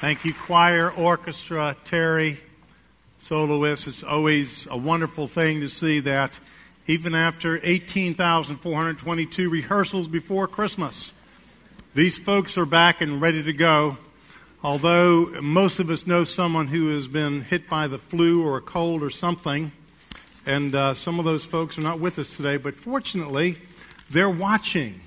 Thank you, choir, orchestra, Terry, soloists. It's always a wonderful thing to see that even after 18,422 rehearsals before Christmas, these folks are back and ready to go. Although most of us know someone who has been hit by the flu or a cold or something, and uh, some of those folks are not with us today, but fortunately, they're watching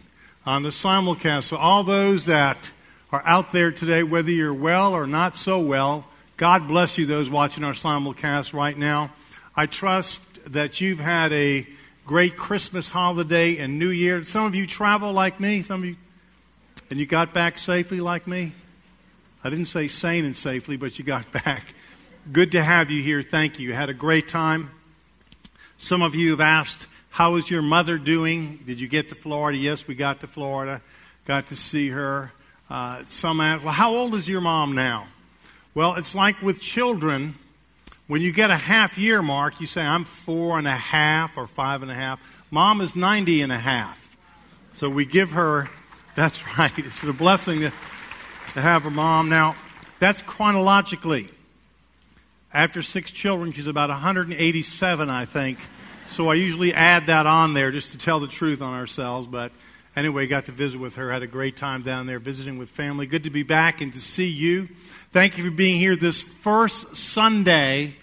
on the simulcast. So, all those that are out there today, whether you're well or not so well, God bless you, those watching our simulcast right now. I trust that you've had a great Christmas holiday and New Year. Some of you travel like me, some of you, and you got back safely like me. I didn't say sane and safely, but you got back. Good to have you here. Thank you. Had a great time. Some of you have asked, How is your mother doing? Did you get to Florida? Yes, we got to Florida. Got to see her. Uh, some ask, Well, how old is your mom now? Well, it's like with children. When you get a half year mark, you say, I'm four and a half or five and a half. Mom is 90 and a half. So we give her, that's right, it's a blessing to, to have her mom. Now, that's chronologically. After six children, she's about 187, I think. So I usually add that on there just to tell the truth on ourselves. But anyway, got to visit with her. Had a great time down there visiting with family. Good to be back and to see you. Thank you for being here this first Sunday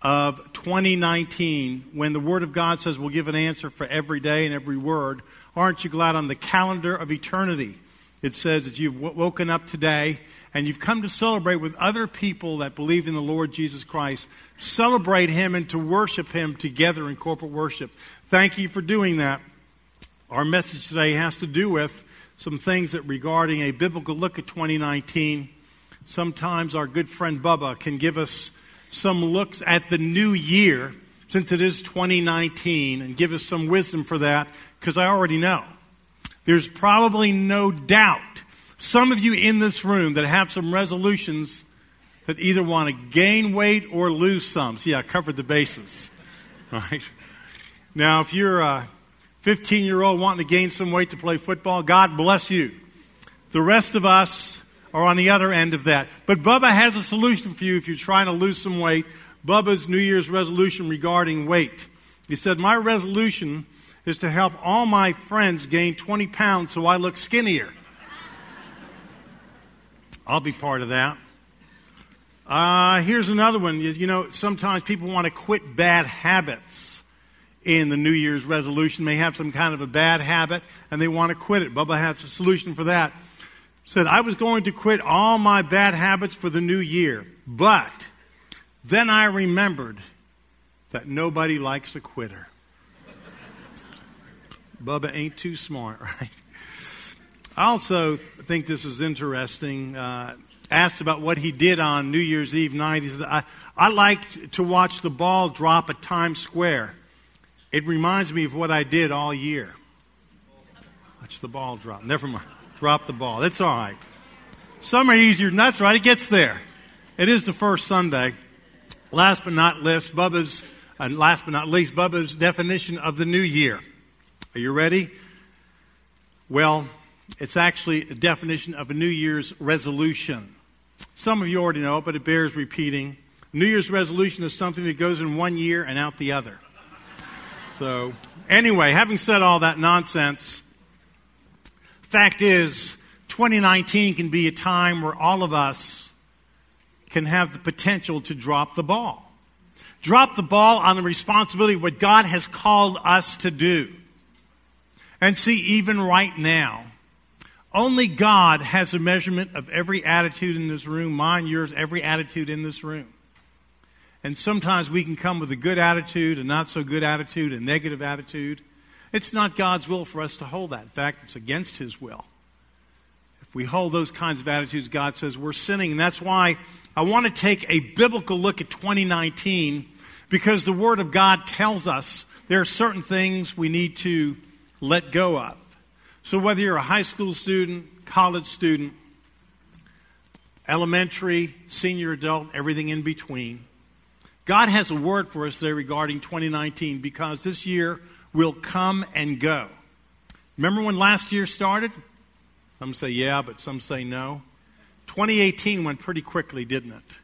of 2019 when the Word of God says we'll give an answer for every day and every word. Aren't you glad on the calendar of eternity? It says that you've woken up today and you've come to celebrate with other people that believe in the Lord Jesus Christ, celebrate Him and to worship Him together in corporate worship. Thank you for doing that. Our message today has to do with some things that regarding a biblical look at 2019. Sometimes our good friend Bubba can give us some looks at the new year since it is 2019 and give us some wisdom for that because I already know. There's probably no doubt some of you in this room that have some resolutions that either want to gain weight or lose some. See, I covered the bases. Right? Now, if you're a 15 year old wanting to gain some weight to play football, God bless you. The rest of us are on the other end of that. But Bubba has a solution for you if you're trying to lose some weight. Bubba's New Year's resolution regarding weight. He said, My resolution is to help all my friends gain 20 pounds so I look skinnier. I'll be part of that. Uh, here's another one. You know, sometimes people want to quit bad habits in the New Year's resolution. They have some kind of a bad habit and they want to quit it. Bubba has a solution for that. Said, I was going to quit all my bad habits for the new year, but then I remembered that nobody likes a quitter. Bubba ain't too smart, right? I also think this is interesting. Uh, asked about what he did on New Year's Eve night. He said, I, I like to watch the ball drop at Times Square. It reminds me of what I did all year. Watch the ball drop. Never mind. Drop the ball. That's all right. Some are easier than that's right. It gets there. It is the first Sunday. Last but not least, Bubba's, and uh, last but not least, Bubba's definition of the new year. Are you ready? Well, it's actually a definition of a New Year's resolution. Some of you already know it, but it bears repeating. New Year's resolution is something that goes in one year and out the other. So, anyway, having said all that nonsense, fact is, 2019 can be a time where all of us can have the potential to drop the ball. Drop the ball on the responsibility of what God has called us to do. And see, even right now, only God has a measurement of every attitude in this room, mine, yours, every attitude in this room. And sometimes we can come with a good attitude, a not so good attitude, a negative attitude. It's not God's will for us to hold that. In fact, it's against His will. If we hold those kinds of attitudes, God says we're sinning. And that's why I want to take a biblical look at 2019 because the Word of God tells us there are certain things we need to let go of. So, whether you're a high school student, college student, elementary, senior adult, everything in between, God has a word for us there regarding 2019 because this year will come and go. Remember when last year started? Some say yeah, but some say no. 2018 went pretty quickly, didn't it?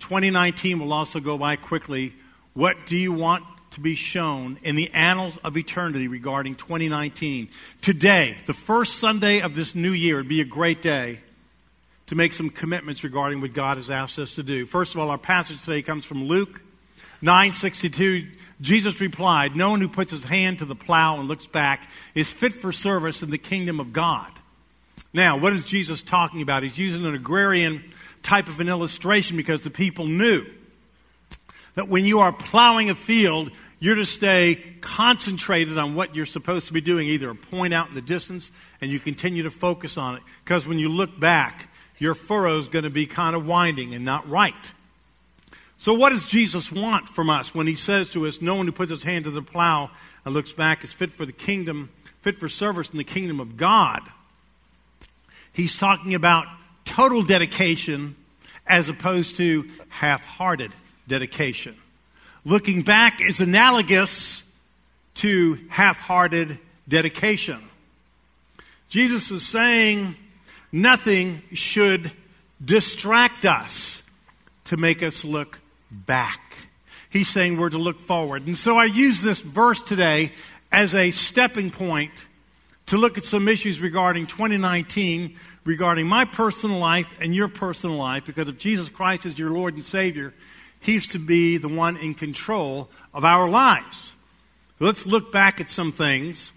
2019 will also go by quickly. What do you want to be shown in the annals of eternity regarding 2019? Today, the first Sunday of this new year, would be a great day to make some commitments regarding what God has asked us to do. First of all, our passage today comes from Luke 962. Jesus replied, No one who puts his hand to the plow and looks back is fit for service in the kingdom of God. Now, what is Jesus talking about? He's using an agrarian type of an illustration because the people knew that when you are plowing a field, you're to stay concentrated on what you're supposed to be doing, either a point out in the distance and you continue to focus on it. Because when you look back, your furrow is going to be kind of winding and not right. So, what does Jesus want from us when he says to us, No one who puts his hand to the plow and looks back is fit for the kingdom, fit for service in the kingdom of God? He's talking about total dedication as opposed to half hearted dedication. Looking back is analogous to half hearted dedication. Jesus is saying nothing should distract us to make us look back. He's saying we're to look forward. And so I use this verse today as a stepping point to look at some issues regarding 2019 regarding my personal life and your personal life because if Jesus Christ is your Lord and Savior, He's to be the one in control of our lives. Let's look back at some things.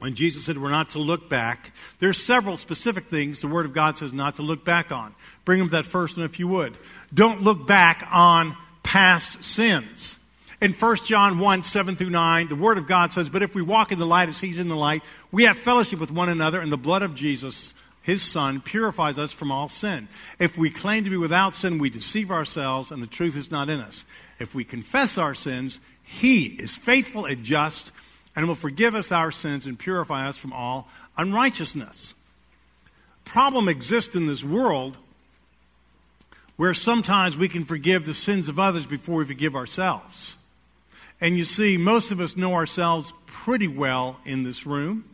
When Jesus said we're not to look back, there's several specific things the Word of God says not to look back on. Bring them to that first one if you would. Don't look back on past sins. In 1 John 1, 7 through 9, the Word of God says, But if we walk in the light as He's in the light, we have fellowship with one another, and the blood of Jesus, his Son, purifies us from all sin. If we claim to be without sin, we deceive ourselves and the truth is not in us. If we confess our sins, He is faithful and just and will forgive us our sins and purify us from all unrighteousness. Problem exists in this world where sometimes we can forgive the sins of others before we forgive ourselves. And you see, most of us know ourselves pretty well in this room.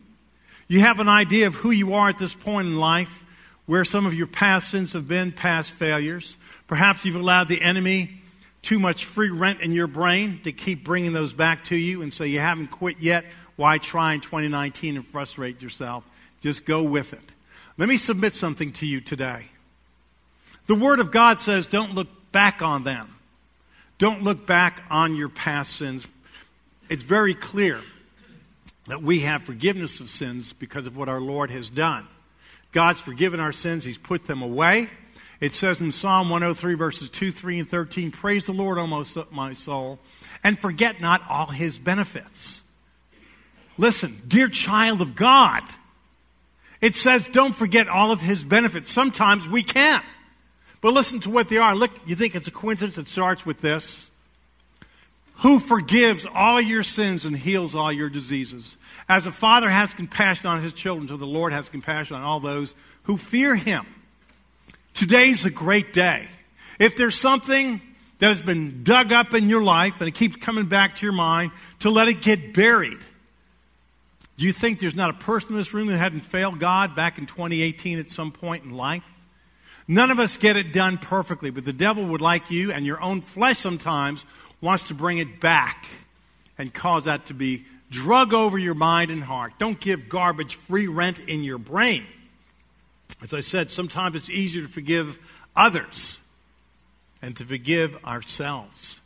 You have an idea of who you are at this point in life, where some of your past sins have been, past failures. Perhaps you've allowed the enemy too much free rent in your brain to keep bringing those back to you, and so you haven't quit yet. Why try in 2019 and frustrate yourself? Just go with it. Let me submit something to you today. The Word of God says don't look back on them. Don't look back on your past sins. It's very clear that we have forgiveness of sins because of what our Lord has done. God's forgiven our sins, He's put them away. It says in Psalm 103, verses 2, 3, and 13 Praise the Lord, O my soul, and forget not all His benefits. Listen, dear child of God, it says don't forget all of His benefits. Sometimes we can't. But listen to what they are. Look, you think it's a coincidence it starts with this? Who forgives all your sins and heals all your diseases. As a father has compassion on his children, so the Lord has compassion on all those who fear him. Today's a great day. If there's something that has been dug up in your life and it keeps coming back to your mind, to let it get buried. Do you think there's not a person in this room that hadn't failed God back in 2018 at some point in life? None of us get it done perfectly, but the devil would like you and your own flesh sometimes wants to bring it back and cause that to be drug over your mind and heart. Don't give garbage free rent in your brain. As I said, sometimes it's easier to forgive others and to forgive ourselves.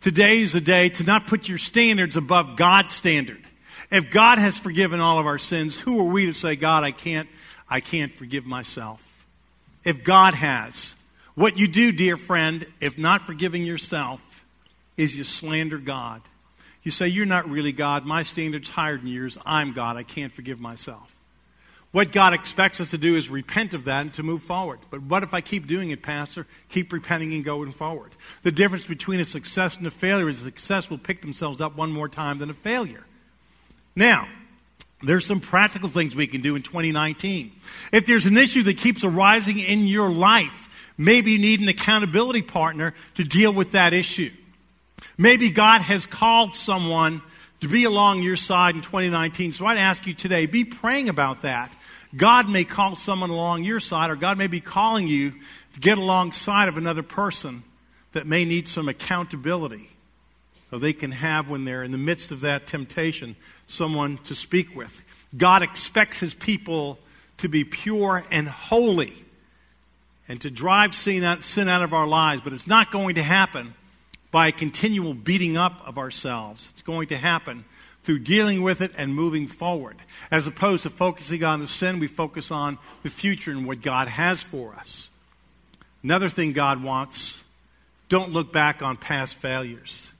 Today is a day to not put your standards above God's standard. If God has forgiven all of our sins, who are we to say, God, I can't, I can't forgive myself? If God has, what you do, dear friend, if not forgiving yourself, is you slander God. You say, You're not really God. My standard's higher than yours. I'm God. I can't forgive myself. What God expects us to do is repent of that and to move forward. But what if I keep doing it, Pastor? Keep repenting and going forward. The difference between a success and a failure is a success will pick themselves up one more time than a failure. Now, there's some practical things we can do in 2019. If there's an issue that keeps arising in your life, maybe you need an accountability partner to deal with that issue. Maybe God has called someone to be along your side in 2019. So I'd ask you today, be praying about that. God may call someone along your side, or God may be calling you to get alongside of another person that may need some accountability. So they can have, when they're in the midst of that temptation, someone to speak with. God expects his people to be pure and holy and to drive sin out, sin out of our lives, but it's not going to happen by continual beating up of ourselves. It's going to happen through dealing with it and moving forward. As opposed to focusing on the sin, we focus on the future and what God has for us. Another thing God wants don't look back on past failures.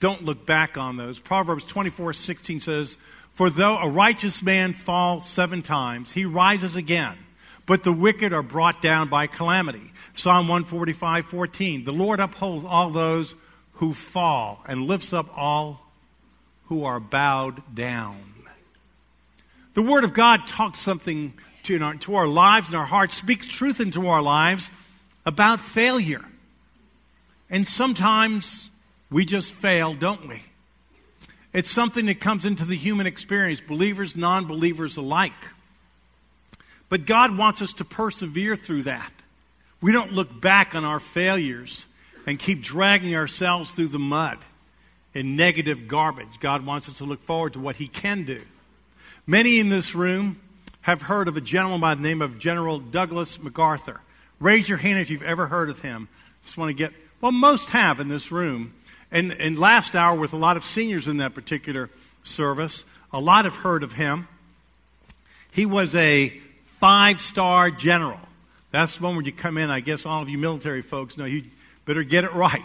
Don't look back on those. Proverbs 24 16 says, For though a righteous man fall seven times, he rises again, but the wicked are brought down by calamity. Psalm 145 14. The Lord upholds all those who fall and lifts up all who are bowed down. The Word of God talks something to our, to our lives and our hearts, speaks truth into our lives about failure. And sometimes we just fail, don't we? It's something that comes into the human experience, believers, non believers alike. But God wants us to persevere through that. We don't look back on our failures and keep dragging ourselves through the mud in negative garbage. God wants us to look forward to what He can do. Many in this room have heard of a gentleman by the name of General Douglas MacArthur. Raise your hand if you've ever heard of him. Just want to get, well, most have in this room. And, and last hour, with a lot of seniors in that particular service, a lot have heard of him. He was a five star general. That's the one where you come in. I guess all of you military folks know you better get it right.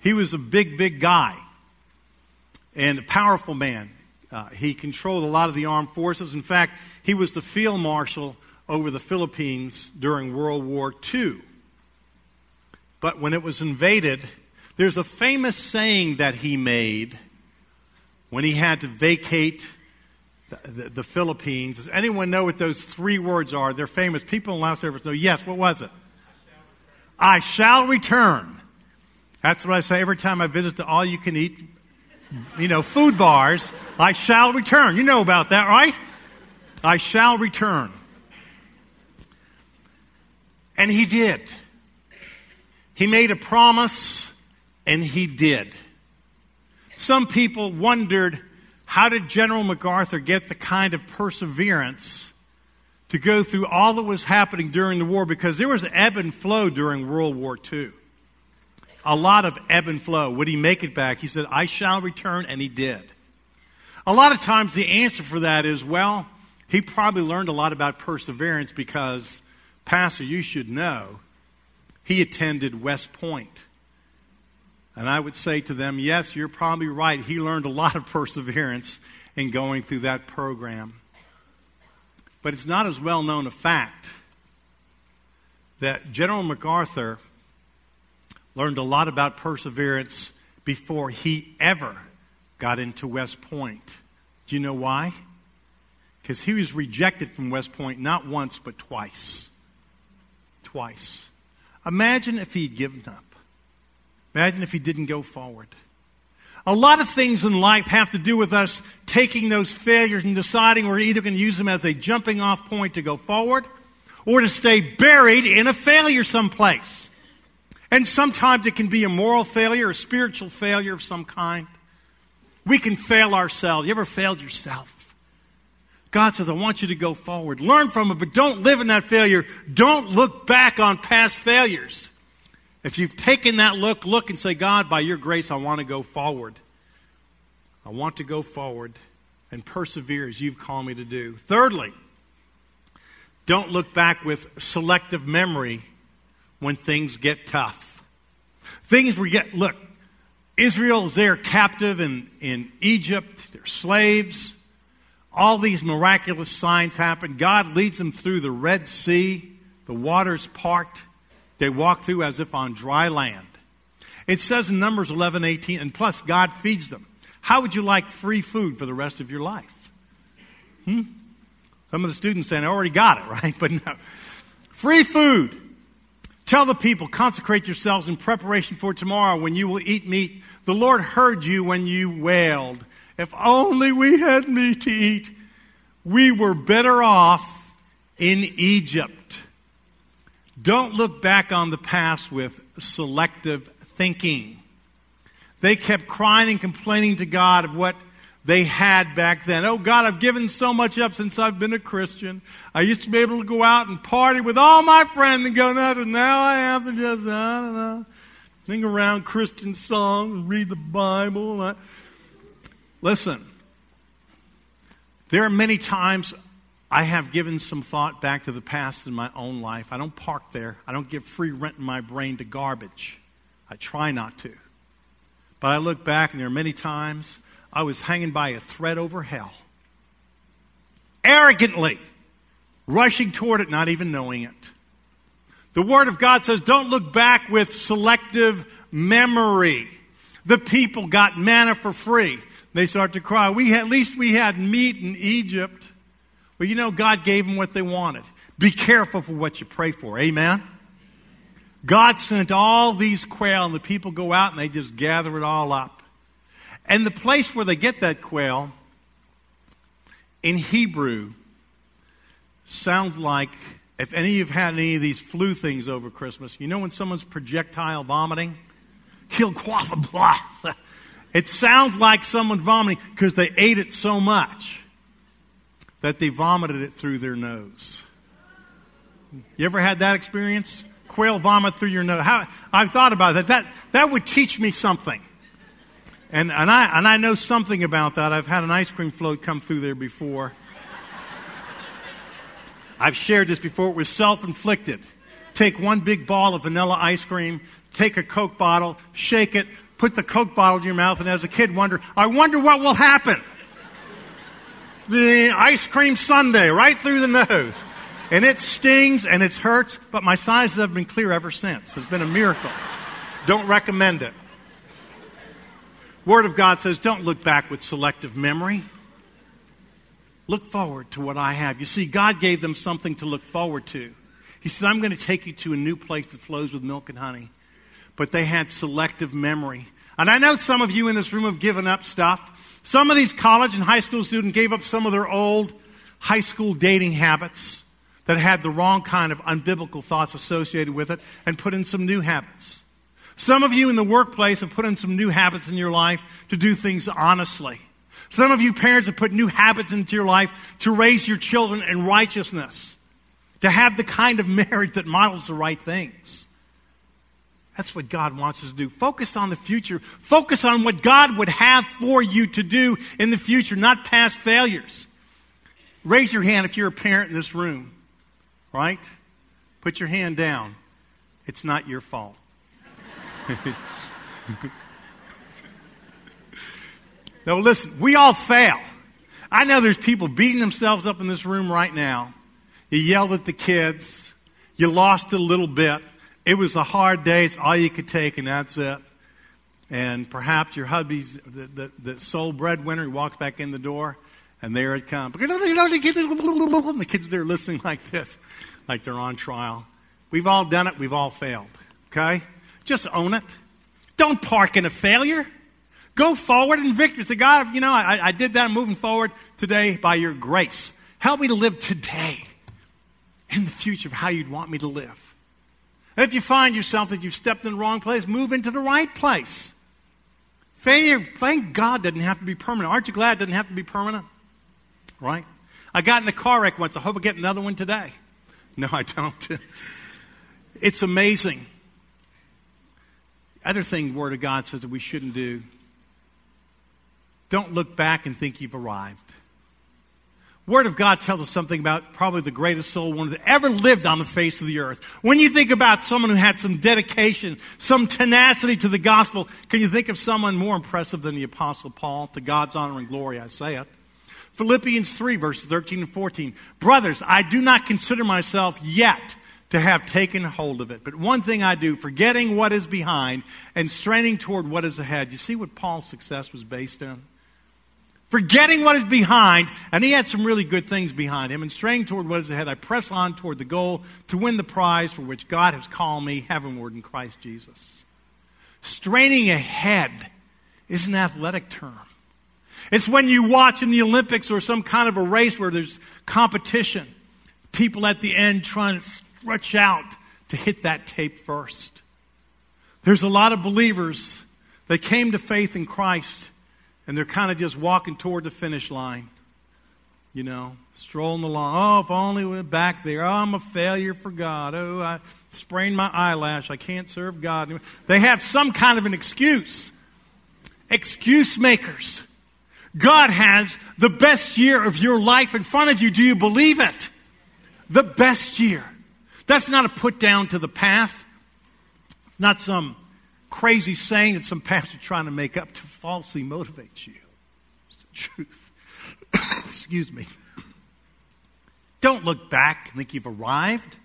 He was a big, big guy and a powerful man. Uh, he controlled a lot of the armed forces. In fact, he was the field marshal over the Philippines during World War II. But when it was invaded, there's a famous saying that he made when he had to vacate the, the, the, Philippines. Does anyone know what those three words are? They're famous. People in Las Vegas know. Yes, what was it? I shall return. That's what I say every time I visit the all you can eat, you know, food bars. I shall return. You know about that, right? I shall return. And he did. He made a promise and he did. Some people wondered how did General MacArthur get the kind of perseverance to go through all that was happening during the war? Because there was ebb and flow during World War II. A lot of ebb and flow. Would he make it back? He said, I shall return, and he did. A lot of times the answer for that is, well, he probably learned a lot about perseverance because, Pastor, you should know, he attended West Point. And I would say to them, yes, you're probably right. He learned a lot of perseverance in going through that program. But it's not as well known a fact that General MacArthur learned a lot about perseverance before he ever got into West Point. Do you know why? Because he was rejected from West Point not once, but twice. Twice. Imagine if he'd given up. Imagine if he didn't go forward. A lot of things in life have to do with us taking those failures and deciding we're either going to use them as a jumping off point to go forward or to stay buried in a failure someplace. And sometimes it can be a moral failure, a spiritual failure of some kind. We can fail ourselves. You ever failed yourself? God says, I want you to go forward. Learn from it, but don't live in that failure. Don't look back on past failures. If you've taken that look, look and say, God, by your grace, I want to go forward. I want to go forward and persevere as you've called me to do. Thirdly, don't look back with selective memory when things get tough. Things we get, look, Israel is there captive in, in Egypt, they're slaves. All these miraculous signs happen. God leads them through the Red Sea, the waters part. They walk through as if on dry land. It says in Numbers 11, 18, and plus God feeds them. How would you like free food for the rest of your life? Hmm? Some of the students saying, I already got it, right? But no. Free food. Tell the people, consecrate yourselves in preparation for tomorrow when you will eat meat. The Lord heard you when you wailed If only we had meat to eat. We were better off in Egypt. Don't look back on the past with selective thinking. They kept crying and complaining to God of what they had back then. Oh God, I've given so much up since I've been a Christian. I used to be able to go out and party with all my friends and go and now I have to just, I don't know, sing around Christian songs and read the Bible. Listen, there are many times I have given some thought back to the past in my own life. I don't park there. I don't give free rent in my brain to garbage. I try not to. But I look back, and there are many times I was hanging by a thread over hell. Arrogantly rushing toward it, not even knowing it. The Word of God says, don't look back with selective memory. The people got manna for free. They start to cry. We had, at least we had meat in Egypt. Well, you know, God gave them what they wanted. Be careful for what you pray for. Amen? God sent all these quail, and the people go out and they just gather it all up. And the place where they get that quail in Hebrew sounds like if any of you have had any of these flu things over Christmas, you know when someone's projectile vomiting? He'll quaff a blah. It sounds like someone vomiting because they ate it so much that they vomited it through their nose. You ever had that experience? Quail vomit through your nose. How, I've thought about that. That, that would teach me something. And, and, I, and I know something about that. I've had an ice cream float come through there before. I've shared this before. It was self inflicted. Take one big ball of vanilla ice cream, take a Coke bottle, shake it, put the Coke bottle in your mouth, and as a kid, wonder, I wonder what will happen. The ice cream sundae right through the nose. And it stings and it hurts, but my sinuses have been clear ever since. It's been a miracle. Don't recommend it. Word of God says, don't look back with selective memory. Look forward to what I have. You see, God gave them something to look forward to. He said, I'm going to take you to a new place that flows with milk and honey. But they had selective memory. And I know some of you in this room have given up stuff. Some of these college and high school students gave up some of their old high school dating habits that had the wrong kind of unbiblical thoughts associated with it and put in some new habits. Some of you in the workplace have put in some new habits in your life to do things honestly. Some of you parents have put new habits into your life to raise your children in righteousness, to have the kind of marriage that models the right things. That's what God wants us to do. Focus on the future. Focus on what God would have for you to do in the future, not past failures. Raise your hand if you're a parent in this room, right? Put your hand down. It's not your fault. now, listen, we all fail. I know there's people beating themselves up in this room right now. You yelled at the kids. You lost a little bit. It was a hard day. It's all you could take, and that's it. And perhaps your hubby's the, the, the sole breadwinner. He walks back in the door, and there it comes. And the kids are there listening like this, like they're on trial. We've all done it. We've all failed. Okay? Just own it. Don't park in a failure. Go forward in victory. Say, God, you know, I, I did that. I'm moving forward today by your grace. Help me to live today in the future of how you'd want me to live. And if you find yourself that you've stepped in the wrong place, move into the right place. Failure, thank God, doesn't have to be permanent. Aren't you glad it doesn't have to be permanent? Right? I got in a car wreck once. I hope I get another one today. No, I don't. it's amazing other thing, Word of God says that we shouldn't do. Don't look back and think you've arrived. Word of God tells us something about probably the greatest soul winner that ever lived on the face of the earth. When you think about someone who had some dedication, some tenacity to the gospel, can you think of someone more impressive than the apostle Paul? To God's honor and glory, I say it. Philippians 3 verses 13 and 14. Brothers, I do not consider myself yet to have taken hold of it. But one thing I do, forgetting what is behind and straining toward what is ahead. You see what Paul's success was based on? Forgetting what is behind, and he had some really good things behind him, and straining toward what is ahead, I press on toward the goal to win the prize for which God has called me heavenward in Christ Jesus. Straining ahead is an athletic term. It's when you watch in the Olympics or some kind of a race where there's competition, people at the end trying to stretch out to hit that tape first. There's a lot of believers that came to faith in Christ and they're kind of just walking toward the finish line. You know, strolling along. Oh, if only we went back there. Oh, I'm a failure for God. Oh, I sprained my eyelash. I can't serve God. They have some kind of an excuse. Excuse makers. God has the best year of your life in front of you. Do you believe it? The best year. That's not a put down to the past. Not some crazy saying that some pastor trying to make up to falsely motivate you. It's the truth. Excuse me. Don't look back and think you've arrived.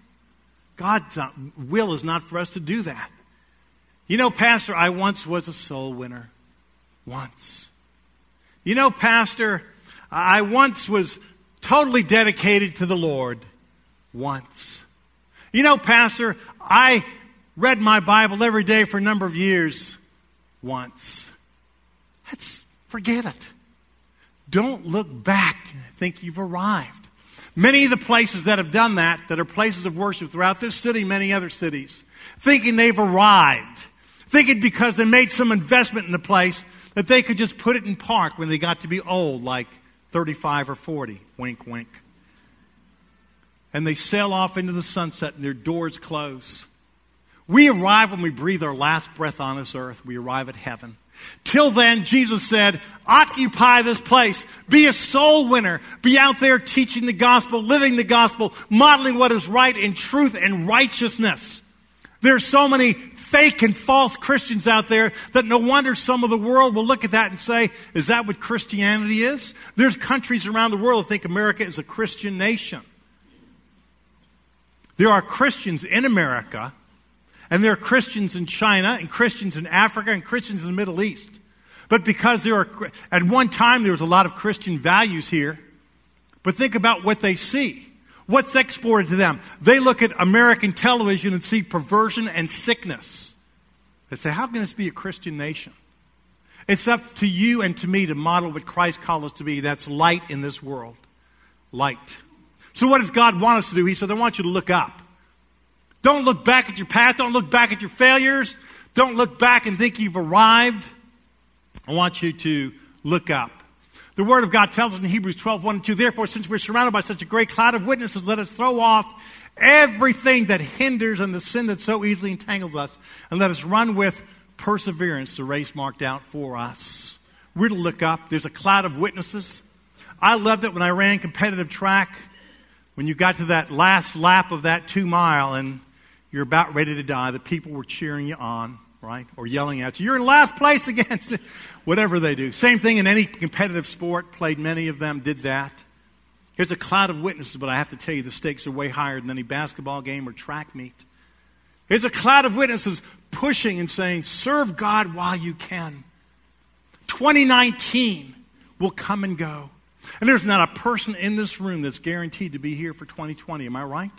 God's not, will is not for us to do that. You know, Pastor, I once was a soul winner. Once. You know, Pastor, I once was totally dedicated to the Lord. Once. You know, Pastor, I read my Bible every day for a number of years. Once. Let's forget it. Don't look back and think you've arrived. Many of the places that have done that, that are places of worship throughout this city, many other cities, thinking they've arrived, thinking because they made some investment in the place that they could just put it in park when they got to be old, like 35 or 40. Wink, wink. And they sail off into the sunset and their doors close. We arrive when we breathe our last breath on this earth. We arrive at heaven. Till then, Jesus said, occupy this place. Be a soul winner. Be out there teaching the gospel, living the gospel, modeling what is right in truth and righteousness. There's so many fake and false Christians out there that no wonder some of the world will look at that and say, is that what Christianity is? There's countries around the world that think America is a Christian nation. There are Christians in America and there are Christians in China and Christians in Africa and Christians in the Middle East. But because there are, at one time there was a lot of Christian values here. But think about what they see. What's exported to them? They look at American television and see perversion and sickness. They say, how can this be a Christian nation? It's up to you and to me to model what Christ called us to be. That's light in this world. Light. So what does God want us to do? He said, I want you to look up. Don't look back at your past. Don't look back at your failures. Don't look back and think you've arrived. I want you to look up. The Word of God tells us in Hebrews 12, 1 and 2, Therefore, since we're surrounded by such a great cloud of witnesses, let us throw off everything that hinders and the sin that so easily entangles us, and let us run with perseverance the race marked out for us. We're to look up. There's a cloud of witnesses. I loved it when I ran competitive track. When you got to that last lap of that two mile and you're about ready to die, the people were cheering you on, right? Or yelling at you. You're in last place against it. Whatever they do. Same thing in any competitive sport. Played many of them, did that. Here's a cloud of witnesses, but I have to tell you, the stakes are way higher than any basketball game or track meet. Here's a cloud of witnesses pushing and saying, serve God while you can. 2019 will come and go. And there's not a person in this room that's guaranteed to be here for 2020. Am I right?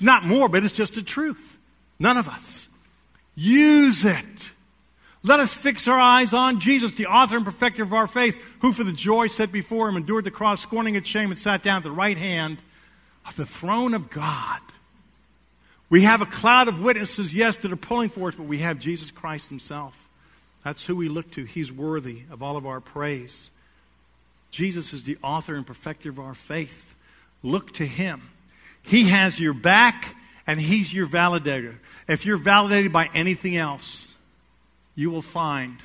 Not more, but it's just the truth. None of us. Use it. Let us fix our eyes on Jesus, the author and perfecter of our faith, who for the joy set before him endured the cross, scorning its shame, and sat down at the right hand of the throne of God. We have a cloud of witnesses, yes, that are pulling for us, but we have Jesus Christ himself. That's who we look to. He's worthy of all of our praise. Jesus is the author and perfecter of our faith. Look to him. He has your back and He's your validator. If you're validated by anything else, you will find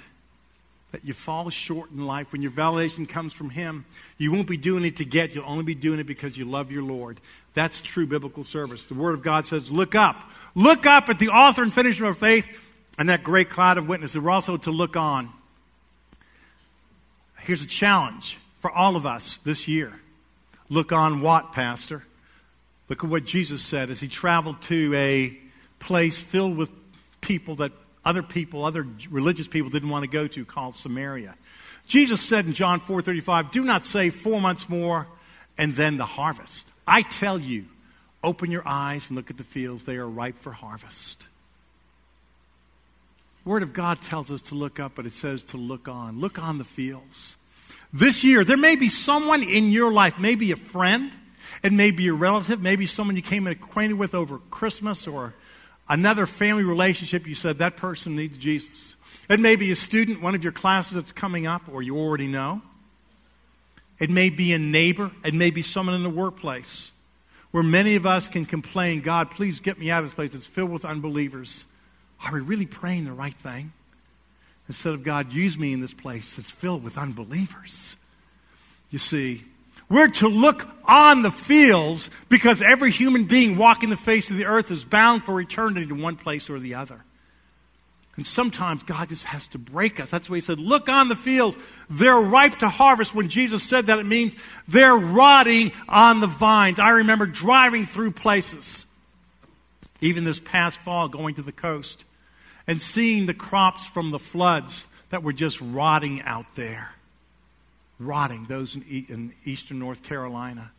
that you fall short in life. When your validation comes from Him, you won't be doing it to get, you'll only be doing it because you love your Lord. That's true biblical service. The Word of God says, look up. Look up at the author and finisher of faith and that great cloud of witnesses. We're also to look on. Here's a challenge for all of us this year. Look on what, Pastor? Look at what Jesus said as he traveled to a place filled with people that other people, other religious people didn't want to go to called Samaria. Jesus said in John 4:35, "Do not say 4 months more and then the harvest. I tell you, open your eyes and look at the fields, they are ripe for harvest." Word of God tells us to look up, but it says to look on. Look on the fields. This year, there may be someone in your life, maybe a friend, it may be a relative, maybe someone you came in acquainted with over Christmas or another family relationship. You said that person needs Jesus. It may be a student, one of your classes that's coming up, or you already know. It may be a neighbor. It may be someone in the workplace where many of us can complain, God, please get me out of this place. It's filled with unbelievers. Are we really praying the right thing? Instead of God, use me in this place that's filled with unbelievers. You see, we're to look on the fields because every human being walking the face of the earth is bound for eternity to one place or the other. And sometimes God just has to break us. That's why he said, Look on the fields. They're ripe to harvest. When Jesus said that, it means they're rotting on the vines. I remember driving through places, even this past fall, going to the coast, and seeing the crops from the floods that were just rotting out there. Rotting, those in, in eastern North Carolina.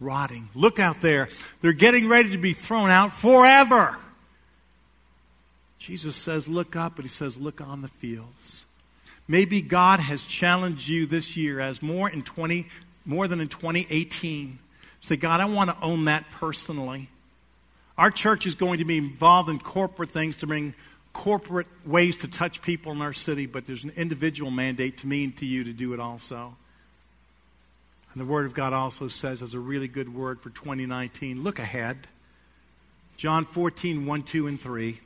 Rotting. Look out there. They're getting ready to be thrown out forever. Jesus says, look up, but he says, look on the fields. Maybe God has challenged you this year as more in 20, more than in 2018. Say, God, I want to own that personally. Our church is going to be involved in corporate things to bring corporate ways to touch people in our city, but there's an individual mandate to me and to you to do it also. And the Word of God also says, as a really good word for 2019, look ahead. John 14, 1, 2, and 3.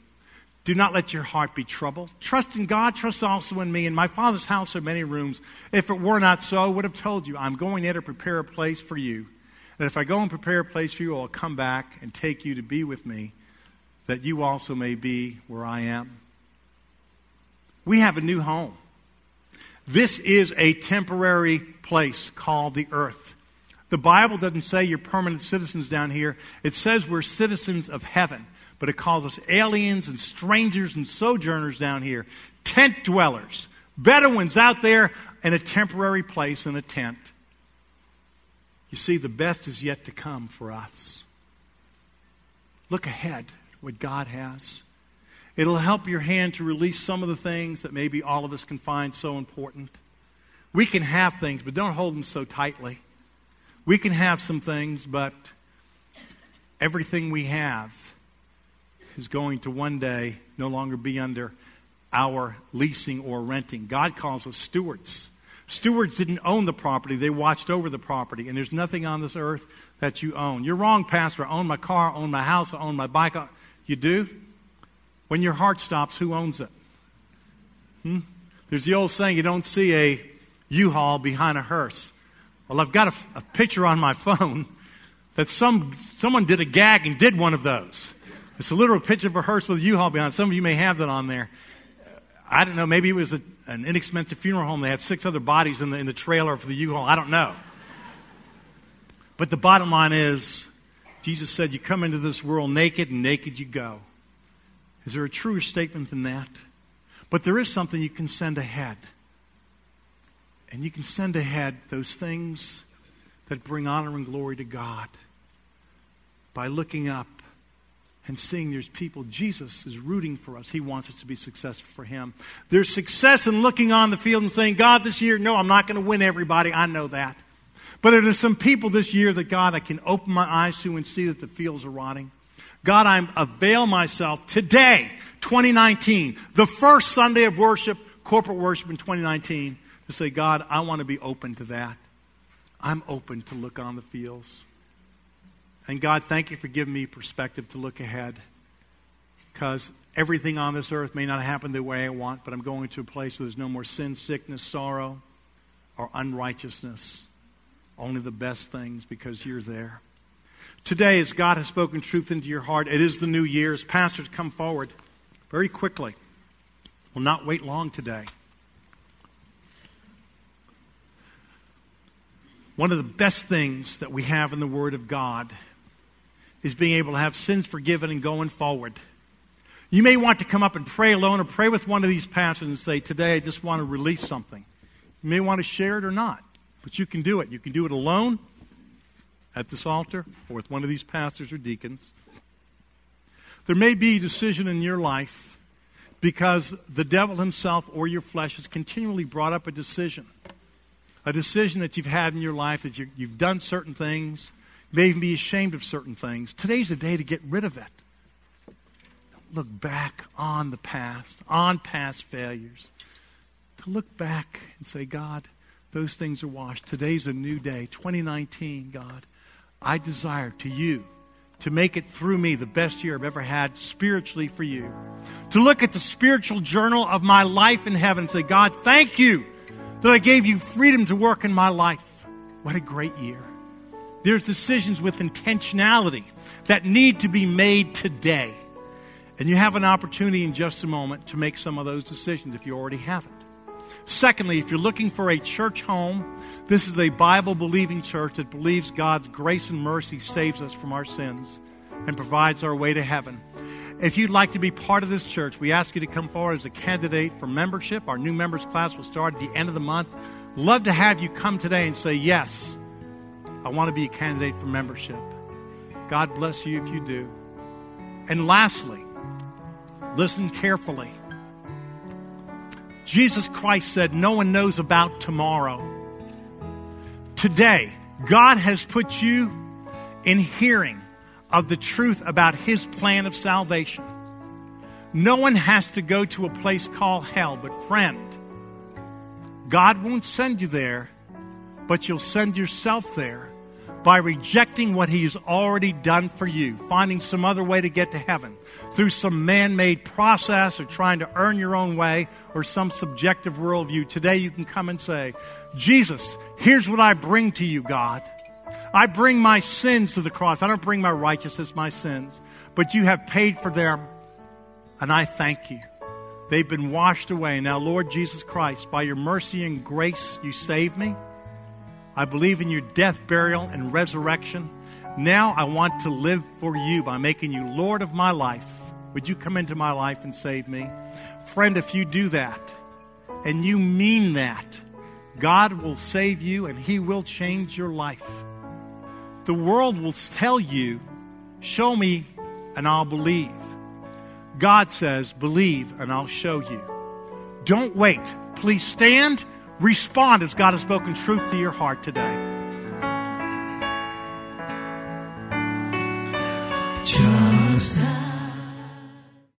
Do not let your heart be troubled. Trust in God, trust also in me. In my Father's house are many rooms. If it were not so, I would have told you, I'm going there to prepare a place for you. And if I go and prepare a place for you, I'll come back and take you to be with me, that you also may be where I am. We have a new home. This is a temporary place called the earth. The Bible doesn't say you're permanent citizens down here. It says we're citizens of heaven but it calls us aliens and strangers and sojourners down here, tent dwellers, Bedouins out there in a temporary place in a tent. You see, the best is yet to come for us. Look ahead what God has. It'll help your hand to release some of the things that maybe all of us can find so important. We can have things, but don't hold them so tightly. We can have some things, but everything we have is going to one day no longer be under our leasing or renting. God calls us stewards. Stewards didn't own the property, they watched over the property, and there's nothing on this earth that you own. You're wrong, Pastor. I own my car, I own my house, I own my bike. You do? When your heart stops, who owns it? Hmm? There's the old saying you don't see a U Haul behind a hearse. Well, I've got a, a picture on my phone that some, someone did a gag and did one of those. It's a literal picture of a hearse with a U-Haul behind. Some of you may have that on there. I don't know. Maybe it was a, an inexpensive funeral home. They had six other bodies in the, in the trailer for the U-Haul. I don't know. But the bottom line is, Jesus said, you come into this world naked and naked you go. Is there a truer statement than that? But there is something you can send ahead. And you can send ahead those things that bring honor and glory to God by looking up and seeing there's people, Jesus is rooting for us. He wants us to be successful for Him. There's success in looking on the field and saying, God, this year, no, I'm not going to win everybody. I know that. But there's some people this year that, God, I can open my eyes to and see that the fields are rotting. God, I avail myself today, 2019, the first Sunday of worship, corporate worship in 2019, to say, God, I want to be open to that. I'm open to look on the fields. And God, thank you for giving me perspective to look ahead. Because everything on this earth may not happen the way I want, but I'm going to a place where there's no more sin, sickness, sorrow, or unrighteousness. Only the best things because you're there. Today, as God has spoken truth into your heart, it is the new year. As pastors come forward very quickly, will not wait long today. One of the best things that we have in the Word of God is being able to have sins forgiven and going forward. You may want to come up and pray alone or pray with one of these pastors and say, Today I just want to release something. You may want to share it or not, but you can do it. You can do it alone at this altar or with one of these pastors or deacons. There may be a decision in your life because the devil himself or your flesh has continually brought up a decision. a decision that you've had in your life that you, have done certain things, you may even be ashamed of certain things. Today's the day to get rid of it. Don't look back on the past, on past failures. To look back and say, God, those things are washed. Today's a new day, 2019, God. I desire to you to make it through me the best year I've ever had spiritually for you. To look at the spiritual journal of my life in heaven and say, God, thank you that I gave you freedom to work in my life. What a great year. There's decisions with intentionality that need to be made today. And you have an opportunity in just a moment to make some of those decisions if you already haven't. Secondly, if you're looking for a church home, this is a Bible believing church that believes God's grace and mercy saves us from our sins and provides our way to heaven. If you'd like to be part of this church, we ask you to come forward as a candidate for membership. Our new members class will start at the end of the month. Love to have you come today and say, Yes, I want to be a candidate for membership. God bless you if you do. And lastly, listen carefully. Jesus Christ said, No one knows about tomorrow. Today, God has put you in hearing of the truth about His plan of salvation. No one has to go to a place called hell, but friend, God won't send you there, but you'll send yourself there by rejecting what He's already done for you, finding some other way to get to heaven through some man made process or trying to earn your own way or some subjective worldview. Today you can come and say, Jesus, here's what I bring to you, God. I bring my sins to the cross. I don't bring my righteousness, my sins. But you have paid for them, and I thank you. They've been washed away. Now, Lord Jesus Christ, by your mercy and grace, you saved me. I believe in your death, burial, and resurrection. Now I want to live for you by making you Lord of my life. Would you come into my life and save me? Friend, if you do that, and you mean that, God will save you and He will change your life. The world will tell you, Show me and I'll believe. God says, Believe and I'll show you. Don't wait. Please stand, respond as God has spoken truth to your heart today. Just